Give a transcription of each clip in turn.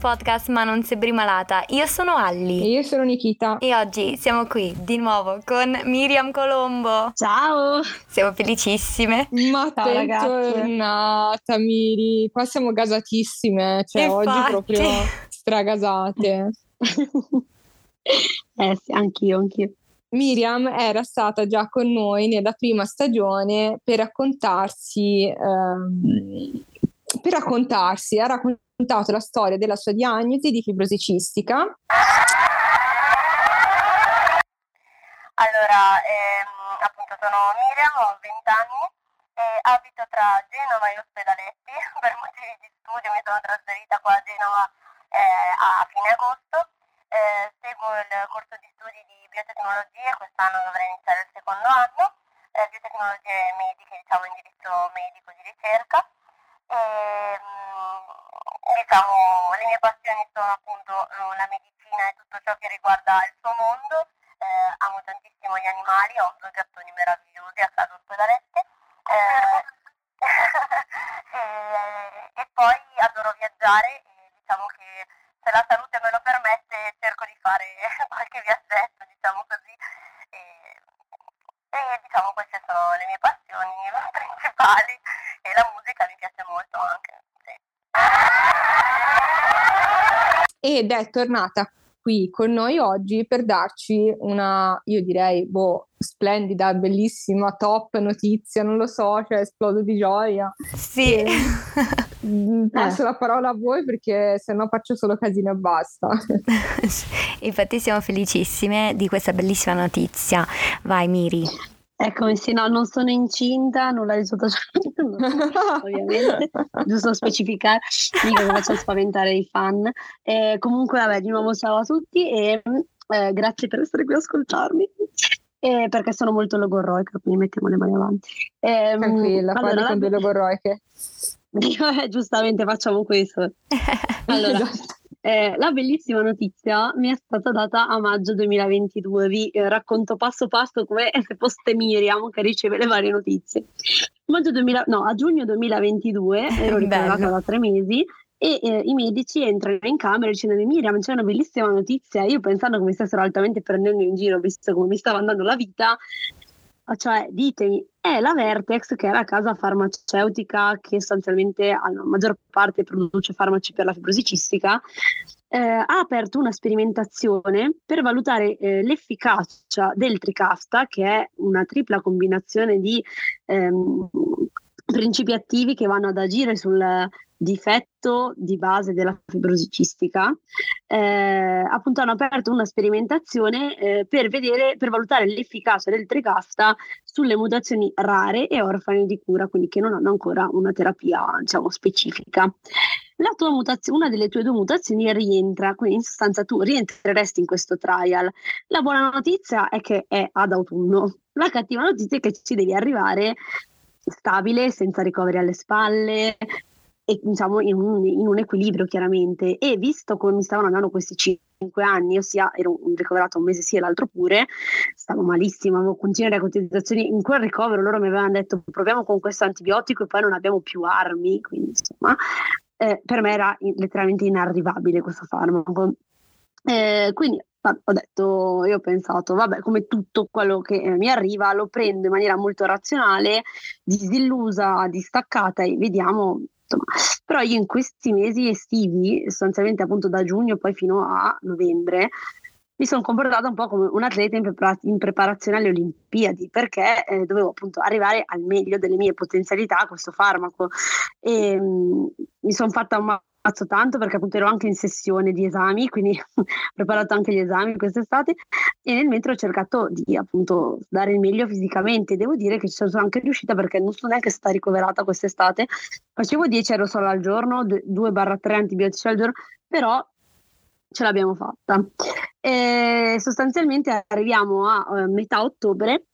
podcast Ma non sembri malata. Io sono Alli. E io sono Nikita. E oggi siamo qui di nuovo con Miriam Colombo. Ciao! Siamo felicissime. Ma Ciao, bentornata Miri. Qua siamo gasatissime, cioè Infatti. oggi proprio stragasate. eh sì, anch'io, anch'io. Miriam era stata già con noi nella prima stagione per raccontarsi, ehm, per raccontarsi, ha raccontato la storia della sua diagnosi di fibrosi cistica. Allora, ehm, appunto sono Miriam, ho 20 anni e abito tra Genova e Ospedaletti. Per motivi di studio mi sono trasferita qua a Genova eh, a fine agosto. Eh, seguo il corso di studi di biotecnologie, quest'anno dovrei iniziare il secondo anno, eh, biotecnologie mediche, diciamo indirizzo medico di ricerca. E, mm, diciamo, le mie passioni sono appunto eh, la medicina e tutto ciò che riguarda il suo mondo. Eh, amo tantissimo gli animali, ho due gattoni meravigliosi a casa ospedalette. Eh, e, poi adoro viaggiare e diciamo che se la salute me lo permette cerco di fare qualche viaggetto, diciamo così. E, e diciamo queste sono le mie passioni principali e la musica mi piace molto anche. Sì. Ed è tornata qui con noi oggi per darci una, io direi, boh, splendida, bellissima, top notizia, non lo so, cioè esplodo di gioia. Sì. E- Mm, Passo la parola a voi perché sennò faccio solo casino e basta. Infatti siamo felicissime di questa bellissima notizia. Vai Miri. Eccomi, sì, no, non sono incinta, nulla di sottocesso, ovviamente, giusto specificare, mica che faccio spaventare i fan. Eh, comunque, vabbè, di nuovo ciao a tutti e eh, grazie per essere qui a ascoltarmi. Eh, perché sono molto logorroica, quindi mettiamo le mani avanti. Ehm, Tranquilla, allora, parli con due logorroiche. Eh, giustamente facciamo questo. Allora, Esatto. Eh, la bellissima notizia mi è stata data a maggio 2022. Vi eh, racconto passo passo come se foste Miriam che riceve le varie notizie. Maggio 2000, no, a giugno 2022 ero ricoverata da tre mesi e eh, i medici entrano in camera dicendo Miriam c'è una bellissima notizia. Io pensando che mi stessero altamente prendendo in giro visto come mi stava andando la vita, cioè ditemi, è la Vertex che è la casa farmaceutica che sostanzialmente alla maggior parte produce farmaci per la fibrosi cistica, eh, ha aperto una sperimentazione per valutare eh, l'efficacia del Tricasta, che è una tripla combinazione di ehm, principi attivi che vanno ad agire sul difetto di base della fibrosi cistica. Eh, appunto hanno aperto una sperimentazione eh, per vedere, per valutare l'efficacia del Tricasta sulle mutazioni rare e orfane di cura, quindi che non hanno ancora una terapia, diciamo, specifica. Mutazio- una delle tue due mutazioni rientra, quindi in sostanza tu rientreresti in questo trial. La buona notizia è che è ad autunno. La cattiva notizia è che ci devi arrivare stabile, senza ricoveri alle spalle, e diciamo in un, in un equilibrio chiaramente. E visto come mi stavano andando questi cinque anni, ossia ero ricoverato un mese sì e l'altro pure, stavo malissimo, avevo continue raccontizzazioni. In quel ricovero loro mi avevano detto proviamo con questo antibiotico e poi non abbiamo più armi, quindi insomma eh, per me era letteralmente inarrivabile questo farmaco. Eh, quindi ho detto, io ho pensato, vabbè, come tutto quello che eh, mi arriva lo prendo in maniera molto razionale, disillusa, distaccata e vediamo. Insomma. Però io in questi mesi estivi, sostanzialmente appunto da giugno poi fino a novembre, mi sono comportata un po' come un atleta in, prepara- in preparazione alle Olimpiadi perché eh, dovevo appunto arrivare al meglio delle mie potenzialità a questo farmaco e mh, mi sono fatta un mazzo tanto perché appunto ero anche in sessione di esami quindi ho preparato anche gli esami quest'estate e nel mentre ho cercato di appunto dare il meglio fisicamente devo dire che ci sono anche riuscita perché non sono neanche stata ricoverata quest'estate facevo 10 aerosol al giorno 2-3 antibiotici al giorno però ce l'abbiamo fatta. E sostanzialmente arriviamo a eh, metà ottobre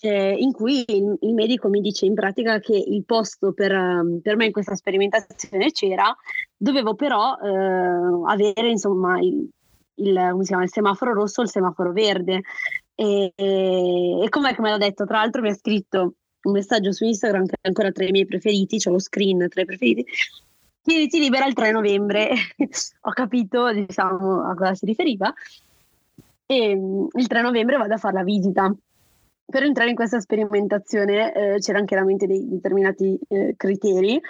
eh, in cui il, il medico mi dice in pratica che il posto per, ehm, per me in questa sperimentazione c'era, dovevo però eh, avere insomma il, il, chiama, il semaforo rosso o il semaforo verde. E, e, e com'è che me detto? Tra l'altro mi ha scritto un messaggio su Instagram che è ancora tra i miei preferiti, c'è lo screen tra i preferiti, ti, ti libera il 3 novembre. Ho capito, diciamo, a cosa si riferiva. E mm, il 3 novembre vado a fare la visita. Per entrare in questa sperimentazione eh, c'erano chiaramente dei determinati eh, criteri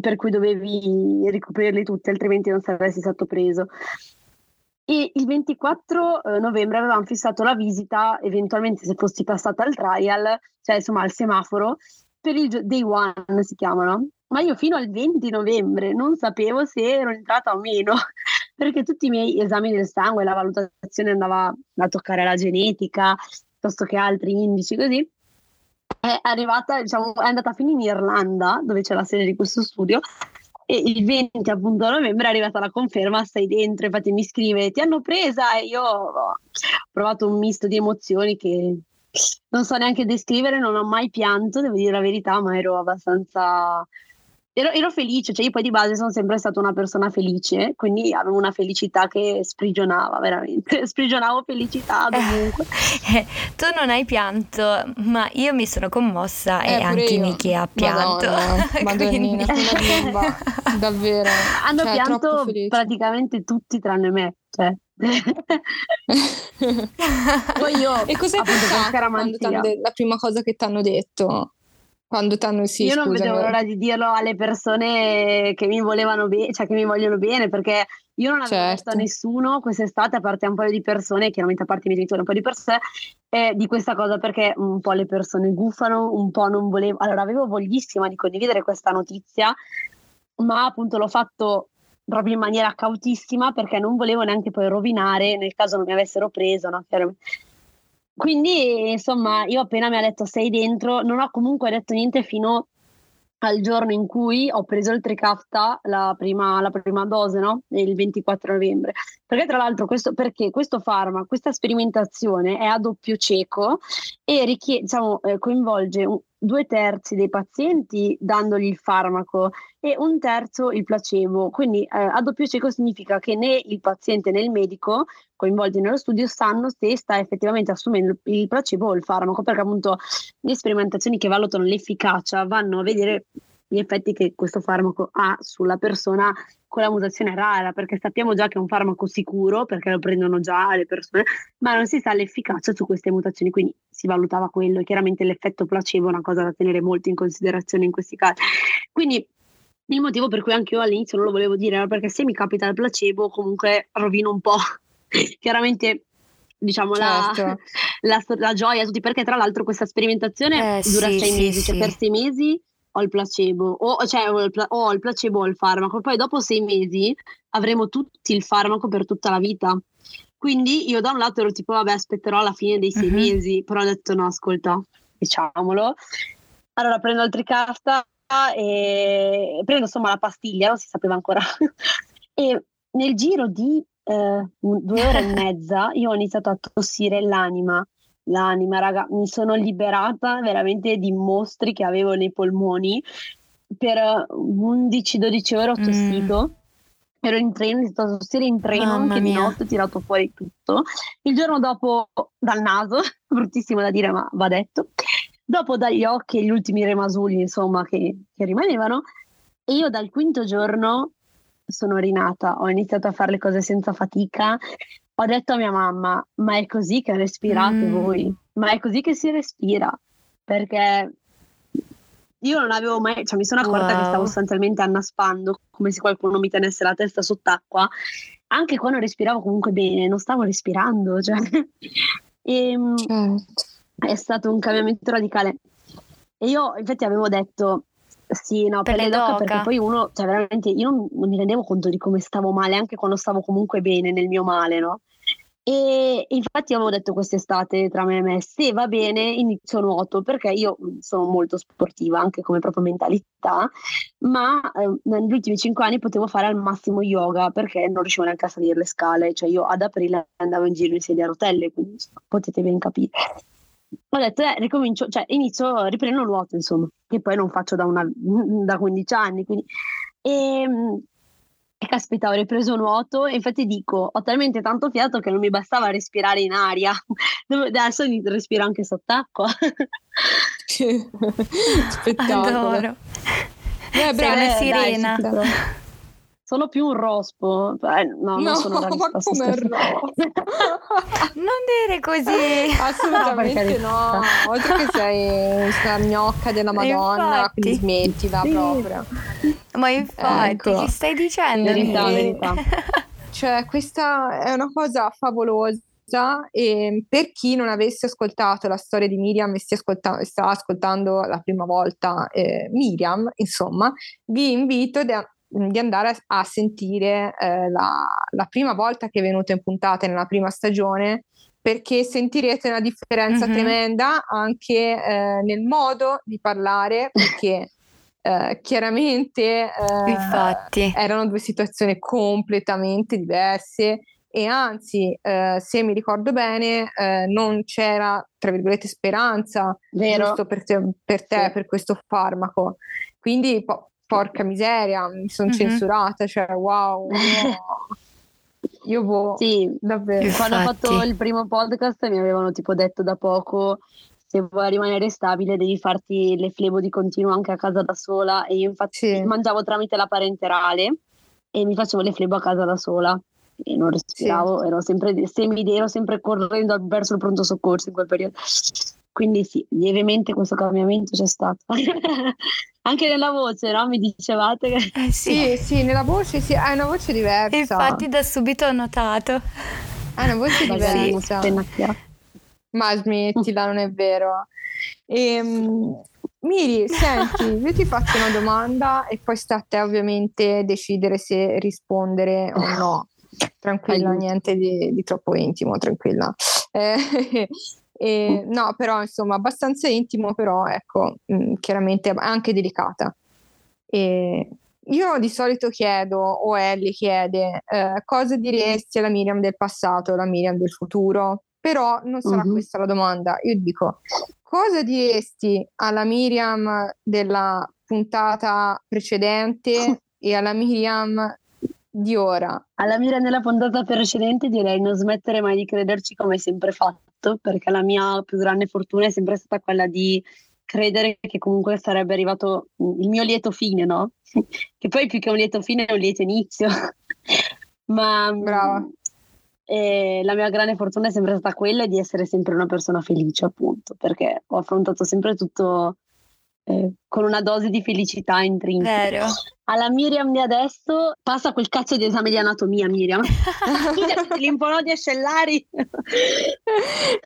per cui dovevi ricoprirli tutti, altrimenti non saresti stato preso. E il 24 eh, novembre avevamo fissato la visita, eventualmente se fossi passata al trial, cioè insomma al semaforo, per il day one si chiamano. Ma io fino al 20 novembre non sapevo se ero entrata o meno, perché tutti i miei esami del sangue, la valutazione andava a toccare la genetica, piuttosto che altri indici così è arrivata, diciamo, è andata a finire in Irlanda, dove c'è la sede di questo studio, e il 20 appunto novembre è arrivata la conferma, stai dentro, infatti mi scrive, ti hanno presa? E io ho provato un misto di emozioni che non so neanche descrivere, non ho mai pianto, devo dire la verità, ma ero abbastanza ero, ero, felice, cioè io poi di base sono sempre stata una persona felice, quindi avevo una felicità che sprigionava veramente, sprigionavo felicità dovunque. Eh, tu non hai pianto, ma io mi sono commossa eh, e anche io. Niki ha pianto. Madonna, una bimba, davvero. Hanno cioè, pianto praticamente tutti tranne me, cioè. poi io e cos'è che la prima cosa che ti hanno detto? Quando t'hanno sì, Io non scusami. vedevo l'ora di dirlo alle persone che mi volevano bene, cioè che mi vogliono bene, perché io non avevo certo. detto a nessuno quest'estate, a parte un paio di persone, chiaramente a parte i miei genitori, un po' di persone, eh, di questa cosa perché un po' le persone gufano, un po' non volevo. Allora, avevo voglissima di condividere questa notizia, ma appunto l'ho fatto proprio in maniera cautissima perché non volevo neanche poi rovinare nel caso non mi avessero preso, no? Quindi, insomma, io appena mi ha detto sei dentro, non ho comunque detto niente fino al giorno in cui ho preso il Tricafta, la prima, la prima dose, no? Il 24 novembre. Perché tra l'altro questo, perché questo farmaco, questa sperimentazione è a doppio cieco e richiede, diciamo, eh, coinvolge un, due terzi dei pazienti dandogli il farmaco e un terzo il placebo. Quindi eh, a doppio cieco significa che né il paziente né il medico coinvolti nello studio sanno se sta effettivamente assumendo il placebo o il farmaco, perché appunto le sperimentazioni che valutano l'efficacia vanno a vedere gli effetti che questo farmaco ha sulla persona con la mutazione rara, perché sappiamo già che è un farmaco sicuro, perché lo prendono già le persone, ma non si sa l'efficacia su queste mutazioni, quindi si valutava quello e chiaramente l'effetto placebo è una cosa da tenere molto in considerazione in questi casi. Quindi il motivo per cui anche io all'inizio non lo volevo dire era perché se mi capita il placebo comunque rovino un po' chiaramente diciamo certo. la, la, la, gioia tutti perché tra l'altro questa sperimentazione eh, dura sì, sei sì, mesi, cioè sì. cioè per sei mesi ho il placebo, o, cioè ho il, o il placebo o il farmaco, poi dopo sei mesi avremo tutti il farmaco per tutta la vita. Quindi io da un lato ero tipo, vabbè, aspetterò alla fine dei sei uh-huh. mesi, però ho detto no, ascolta, diciamolo. Allora prendo il tricasta e prendo insomma la pastiglia, non si sapeva ancora. e nel giro di eh, due ore e mezza io ho iniziato a tossire l'anima l'anima, raga, mi sono liberata veramente di mostri che avevo nei polmoni. Per 11-12 ore ho tossito. Mm. Ero in treno, ho iniziato a tossire in treno Mamma anche mia. di notte, ho tirato fuori tutto. Il giorno dopo dal naso, bruttissimo da dire, ma va detto. Dopo dagli occhi e gli ultimi remasugli, insomma, che, che rimanevano. E io dal quinto giorno sono rinata, ho iniziato a fare le cose senza fatica, ho detto a mia mamma, ma è così che respirate mm. voi? Ma è così che si respira? Perché io non avevo mai, cioè mi sono accorta wow. che stavo sostanzialmente annaspando, come se qualcuno mi tenesse la testa sott'acqua, anche quando respiravo comunque bene, non stavo respirando, cioè. e, ehm, certo. È stato un cambiamento radicale. E io infatti avevo detto, sì, no, per, per le doc perché poi uno, cioè veramente io non, non, mi rendevo conto di come stavo male, anche quando stavo comunque bene nel mio male, no? E infatti avevo detto quest'estate tra me e me, se va bene inizio nuoto, perché io sono molto sportiva anche come proprio mentalità, ma eh, negli ultimi cinque anni potevo fare al massimo yoga perché non riuscivo neanche a salire le scale, cioè io ad aprile andavo in giro in sedia a rotelle, quindi potete ben capire ho detto, eh, ricomincio, cioè inizio, riprendo nuoto, insomma, che poi non faccio da, una, da 15 anni. Quindi. E, ehm, e caspita, ho ripreso nuoto e infatti dico, ho talmente tanto fiato che non mi bastava respirare in aria, adesso respiro anche sott'acqua. Spettacolo. Adoro. Eh, brava, Sei una sirena. Dai, sono più un rospo. Eh, no, no, non sono ma come scherzando. Non dire così. Assolutamente No, no, oltre che sei una gnocca della Madonna, Infatti. quindi smettila Sì. proprio. Ma infatti, Ecco. che stai dicendo? Verità, verità. Cioè, questa è una cosa favolosa e per chi non avesse ascoltato la storia di Miriam e stia ascolta- sta ascoltando la prima volta eh, Miriam, insomma, vi invito de- di andare a, a sentire eh, la, la prima volta che è venuta in puntata nella prima stagione perché sentirete una differenza Mhm. tremenda anche eh, nel modo di parlare perché eh, chiaramente Infatti. erano due situazioni completamente diverse e anzi, eh, se mi ricordo bene, non c'era, tra virgolette, speranza Vero? giusto per te, per, te, Sì. per questo farmaco. Quindi, po- porca miseria, mi sono Mhm. censurata, cioè wow, no. io boh, Sì, davvero. quando ho fatto Infatti. il primo podcast mi avevano tipo detto da poco se vuoi rimanere stabile devi farti le flebo di continuo anche a casa da sola e io infatti Sì. mangiavo tramite la parenterale e mi facevo le flebo a casa da sola e non respiravo, ero sempre semi ero sempre correndo verso il pronto soccorso in quel periodo. Quindi sì, lievemente questo cambiamento c'è stato. Anche nella voce, no? Mi dicevate che Eh sì. Sì, sì, nella voce sì, hai una voce diversa. Infatti da subito ho notato. Hai una voce diversa. spennacchiato. Ma smettila, non è vero. Ehm, Miri, senti, io ti faccio una domanda e poi sta a te ovviamente decidere se rispondere o no. Tranquilla, niente di, di troppo intimo, tranquilla. Eh, e, no, però insomma, abbastanza intimo, però ecco, mh, chiaramente anche delicata. E io di solito chiedo, o Ellie chiede, eh, cosa diresti alla Miriam del passato, alla Miriam del futuro? Però non sarà Mhm. questa la domanda. Io dico, cosa diresti alla Miriam della puntata precedente e alla Miriam di ora? Alla mira nella puntata precedente direi non smettere mai di crederci come hai sempre fatto, perché la mia più grande fortuna è sempre stata quella di credere che comunque sarebbe arrivato il mio lieto fine, no? Che poi più che un lieto fine è un lieto inizio. Ma mm, Brava. eh, la mia grande fortuna è sempre stata quella di essere sempre una persona felice, appunto, perché ho affrontato sempre tutto eh, con una dose di felicità intrinseca. Vero? Alla Miriam di adesso passa quel cazzo di esame di anatomia, Miriam. Studia linfonodi ascellari.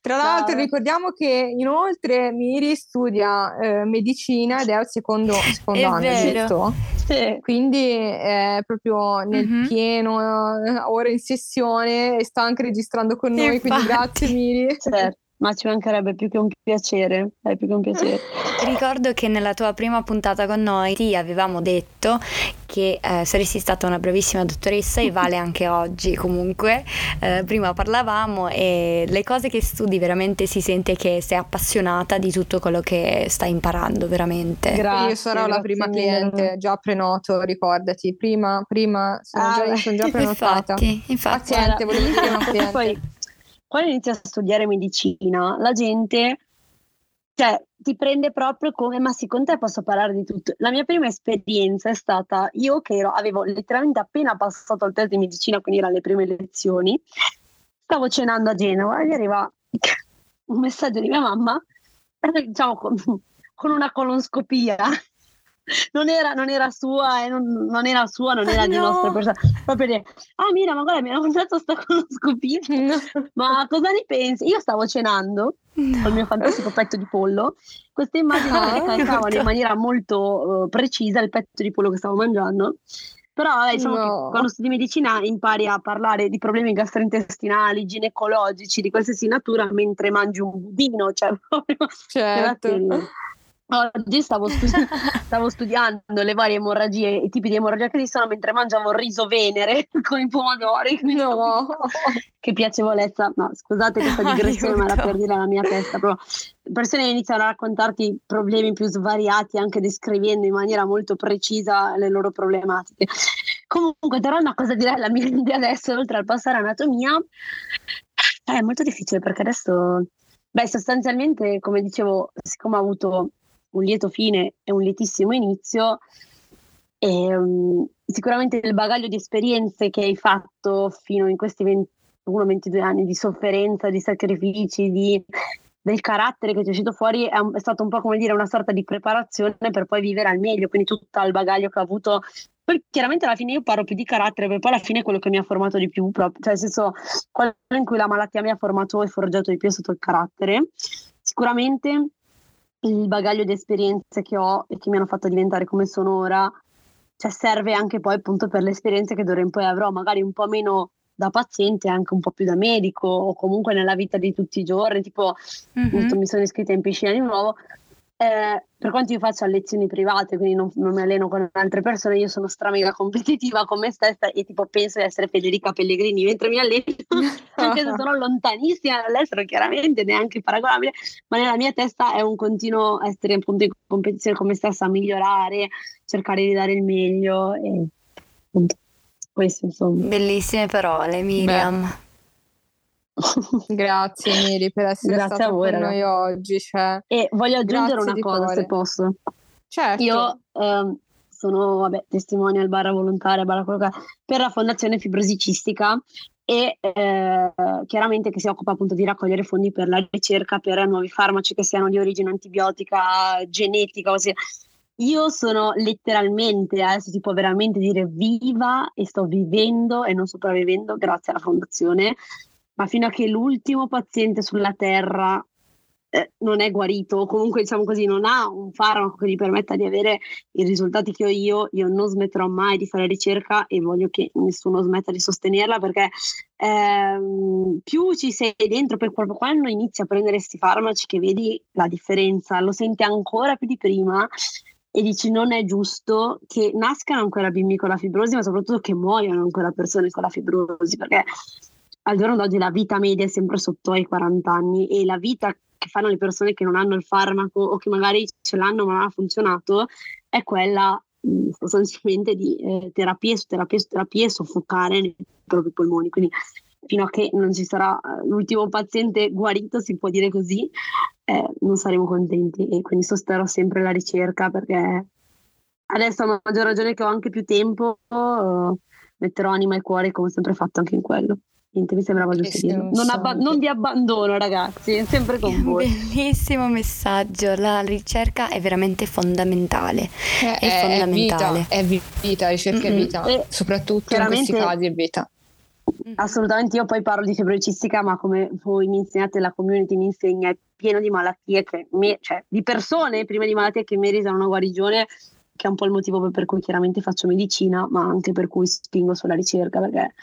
Tra l'altro Brava. ricordiamo che inoltre Miri studia eh, medicina ed è al secondo, secondo È anno, vero. giusto? Sì. Quindi è proprio nel Mhm. pieno, eh, ora in sessione e sta anche registrando con noi, quindi Infatti. grazie Miri. Certo, ma ci mancherebbe più che un piacere, è più che un piacere. Ricordo che nella tua prima puntata con noi ti avevamo detto che eh, saresti stata una bravissima dottoressa e vale anche oggi comunque. Eh, prima parlavamo e le cose che studi veramente si sente che sei appassionata di tutto quello che stai imparando veramente. Grazie, io sarò la prima mille. cliente, già prenoto, ricordati, prima, prima sono, Ah, già, sono già prenotata. Infatti, infatti. Paziente, volevo dire una cliente. Poi, quando inizi a studiare medicina, la gente cioè, ti prende proprio come, ma sì, con te posso parlare di tutto. La mia prima esperienza è stata, io che ero, avevo letteralmente appena passato il test di medicina, quindi erano le prime lezioni, stavo cenando a Genova e mi arriva un messaggio di mia mamma, diciamo con, con una colonscopia. Non era, non era sua, e non, non era sua, non era di No. nostra persona. Proprio dire, ah mira, ma guarda, mi hanno mandato sta colonscopia. Ma cosa ne pensi? Io stavo cenando No. col mio fantastico petto di pollo. Queste immagini Ah, ricalcavano in maniera molto eh, precisa il petto di pollo che stavo mangiando. Però vabbè, diciamo No. che quando studi medicina impari a parlare di problemi gastrointestinali, ginecologici, di qualsiasi natura mentre mangi un budino, cioè proprio certo. Oggi stavo, stu- stavo studiando le varie emorragie, i tipi di emorragia che esistono mentre mangiavo riso venere con i pomodori. quindi No. Che piacevolezza, no, scusate questa digressione, ma era per dire la mia testa. Però persone iniziano a raccontarti problemi più svariati, anche descrivendo in maniera molto precisa le loro problematiche. Comunque, tornando a cosa direi la mia di adesso, oltre al passare anatomia, eh, è molto difficile perché adesso, beh, sostanzialmente, come dicevo, siccome ho avuto un lieto fine e un lietissimo inizio, ehm, sicuramente il bagaglio di esperienze che hai fatto fino in questi 21-22 anni di sofferenza, di sacrifici, di, del carattere che ti è uscito fuori è, è, stato un po' come dire una sorta di preparazione per poi vivere al meglio, quindi tutto il bagaglio che ho avuto. Poi chiaramente alla fine io parlo più di carattere, perché poi alla fine è quello che mi ha formato di più, proprio, cioè nel senso quello in cui la malattia mi ha formato e forgiato di più è stato il carattere. Sicuramente il bagaglio di esperienze che ho e che mi hanno fatto diventare come sono ora cioè serve anche poi appunto per le esperienze che d'ora in poi avrò, magari un po' meno da paziente, anche un po' più da medico o comunque nella vita di tutti i giorni, tipo mm-hmm. mi sono iscritta in piscina di nuovo, eh, per quanto io faccia lezioni private, quindi non, non, mi alleno con altre persone, io sono stramega competitiva con me stessa e tipo penso di essere Federica Pellegrini mentre mi alleno, anche se sono lontanissima dall'estero, chiaramente neanche paragonabile, ma nella mia testa è un continuo essere appunto in competizione con me stessa, migliorare, cercare di dare il meglio e appunto questo insomma. Bellissime parole Miriam. Beh. Grazie Miri per essere Grazie stata voi, con noi oggi. Cioè, e voglio aggiungere una cosa cuore. se posso. Certo. Io eh, sono vabbè, testimonial barra volontaria barra quello che per la Fondazione Fibrosi Cistica e eh, chiaramente che si occupa appunto di raccogliere fondi per la ricerca per nuovi farmaci che siano di origine antibiotica, genetica, ossia io sono letteralmente, adesso si può veramente dire viva e sto vivendo e non sopravvivendo grazie alla fondazione ma fino a che l'ultimo paziente sulla Terra eh, non è guarito, o comunque diciamo così, non ha un farmaco che gli permetta di avere i risultati che ho io, io non smetterò mai di fare ricerca e voglio che nessuno smetta di sostenerla perché ehm, più ci sei dentro, poi proprio quando inizi a prendere questi farmaci che vedi la differenza, lo senti ancora più di prima e dici non è giusto che nascano ancora bimbi con la fibrosi, ma soprattutto che muoiano ancora persone con la fibrosi, perché al giorno d'oggi la vita media è sempre sotto ai 40 anni e la vita che fanno le persone che non hanno il farmaco o che magari ce l'hanno ma non ha funzionato è quella sostanzialmente di eh, terapie su terapie su terapie soffocare nei propri polmoni. Quindi fino a che non ci sarà eh, l'ultimo paziente guarito, si può dire così, eh, non saremo contenti e quindi sosterrò sempre la ricerca perché adesso a maggior ragione che ho anche più tempo eh, metterò anima e cuore come ho sempre fatto anche in quello. Niente, mi sembrava giusto dirlo. Non, abba- non, vi abbandono, ragazzi, è sempre con voi. Bellissimo messaggio. La ricerca è veramente fondamentale. Eh, è, è, fondamentale. È vita, è vita, ricerca mm-hmm. è vita. E soprattutto in questi casi è vita. Assolutamente, io poi parlo di fibrocistica, ma come voi mi insegnate, la community mi insegna, è pieno di malattie, che me- cioè di persone prima di malattie che meritano una guarigione, che è un po' il motivo per cui chiaramente faccio medicina, ma anche per cui spingo sulla ricerca, perché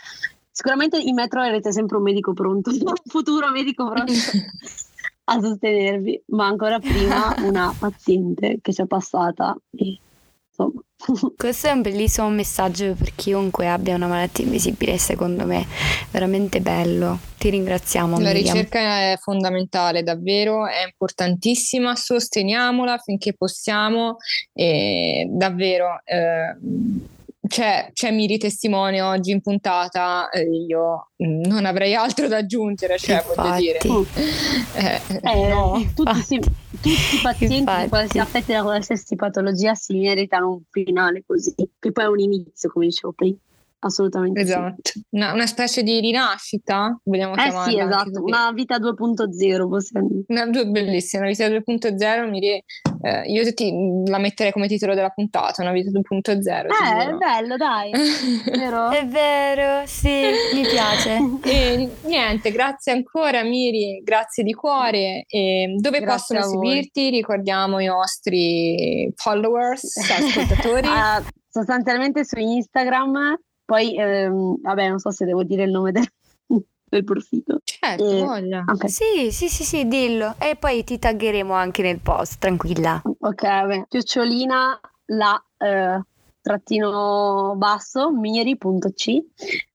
Sicuramente in metro avrete sempre un medico pronto, un futuro medico pronto a sostenervi, ma ancora prima una paziente che ci è passata e insomma. Questo è un bellissimo messaggio per chiunque abbia una malattia invisibile, secondo me, veramente bello. Ti ringraziamo. La Miriam. ricerca è fondamentale, davvero, è importantissima, sosteniamola finché possiamo e davvero... Eh, c'è, c'è Miri testimone oggi in puntata, io non avrei altro da aggiungere, cioè infatti. voglio dire. Eh, eh, no, tutti, si, tutti, i pazienti qualsiasi, affetti da qualsiasi patologia si meritano un finale così, che poi è un inizio, come dicevo prima. Assolutamente. Esatto. Sì. Una, una, specie di rinascita, vogliamo eh chiamarla. Sì, esatto, una vita 2.0 possiamo dire. Una, bellissima, una vita 2.0, mi rie... eh, io ti, la metterei come titolo della puntata, una vita 2.0. Eh, è bello, dai. vero? È vero, sì, mi piace. e niente, grazie ancora Miri, grazie di cuore. E dove grazie possono seguirti? Ricordiamo i nostri followers, ascoltatori. uh, sostanzialmente su Instagram poi, ehm, vabbè, non so se devo dire il nome del, del profilo. Certo, e, voglia. Okay. Sì, sì, sì, sì, dillo. E poi ti taggeremo anche nel post, tranquilla. Ok, vabbè. Chiocciolina la eh, trattino basso miri.c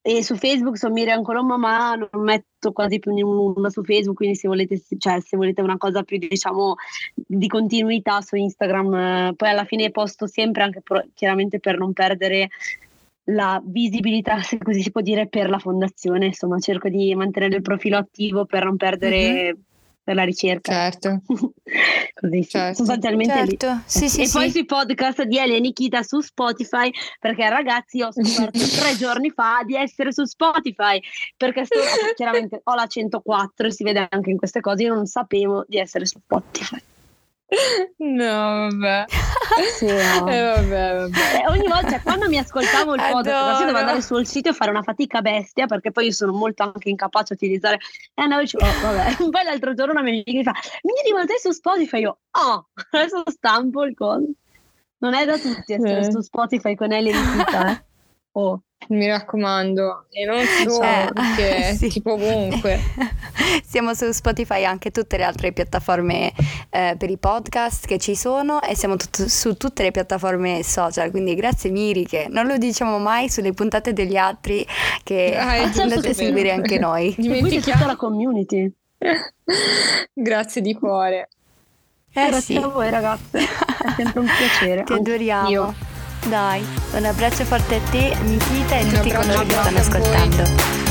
e su Facebook sono Miriam Colombo ma non metto quasi più nulla su Facebook quindi se volete, cioè, se volete una cosa più diciamo di continuità su Instagram eh, poi alla fine posto sempre anche pro- chiaramente per non perdere la visibilità, se così si può dire, per la fondazione. Insomma, cerco di mantenere il profilo attivo per non perdere mm-hmm. per la ricerca. Certo. Così, Certo. sostanzialmente. Certo, sì, sì, e poi sì. sui podcast di Elena Nikita su Spotify, perché ragazzi ho scoperto tre giorni fa di essere su Spotify, perché sto, chiaramente ho la 104 e si vede anche in queste cose, io non sapevo di essere su Spotify. No, vabbè. Sì, no. Eh, vabbè, vabbè. Eh, ogni volta, cioè, quando mi ascoltavo il podcast, adesso devo andare sul sito e fare una fatica bestia perché poi io sono molto anche incapace a utilizzare. E andavo e dicevo, oh, vabbè. Poi l'altro giorno una mia amica mi fa, Miri, ma sei su Spotify? Io, oh, adesso stampo il coso. Non è da tutti essere Eh. su Spotify con Ellie Nikita, eh. Oh. Mi raccomando, e non solo, Eh, perché sì. tipo ovunque. Siamo su Spotify e anche tutte le altre piattaforme eh, per i podcast che ci sono e siamo tut- su tutte le piattaforme social, quindi grazie Miri che non lo diciamo mai sulle puntate degli altri che Ah, andate a seguire vero. anche noi. Quindi tutta Dimentichiamo. la community. Grazie di cuore. Eh Grazie sì, a voi ragazze, è sempre un piacere. ti adoriamo. io. Dai, un abbraccio forte a te, Nikita e a tutti coloro che stanno ascoltando.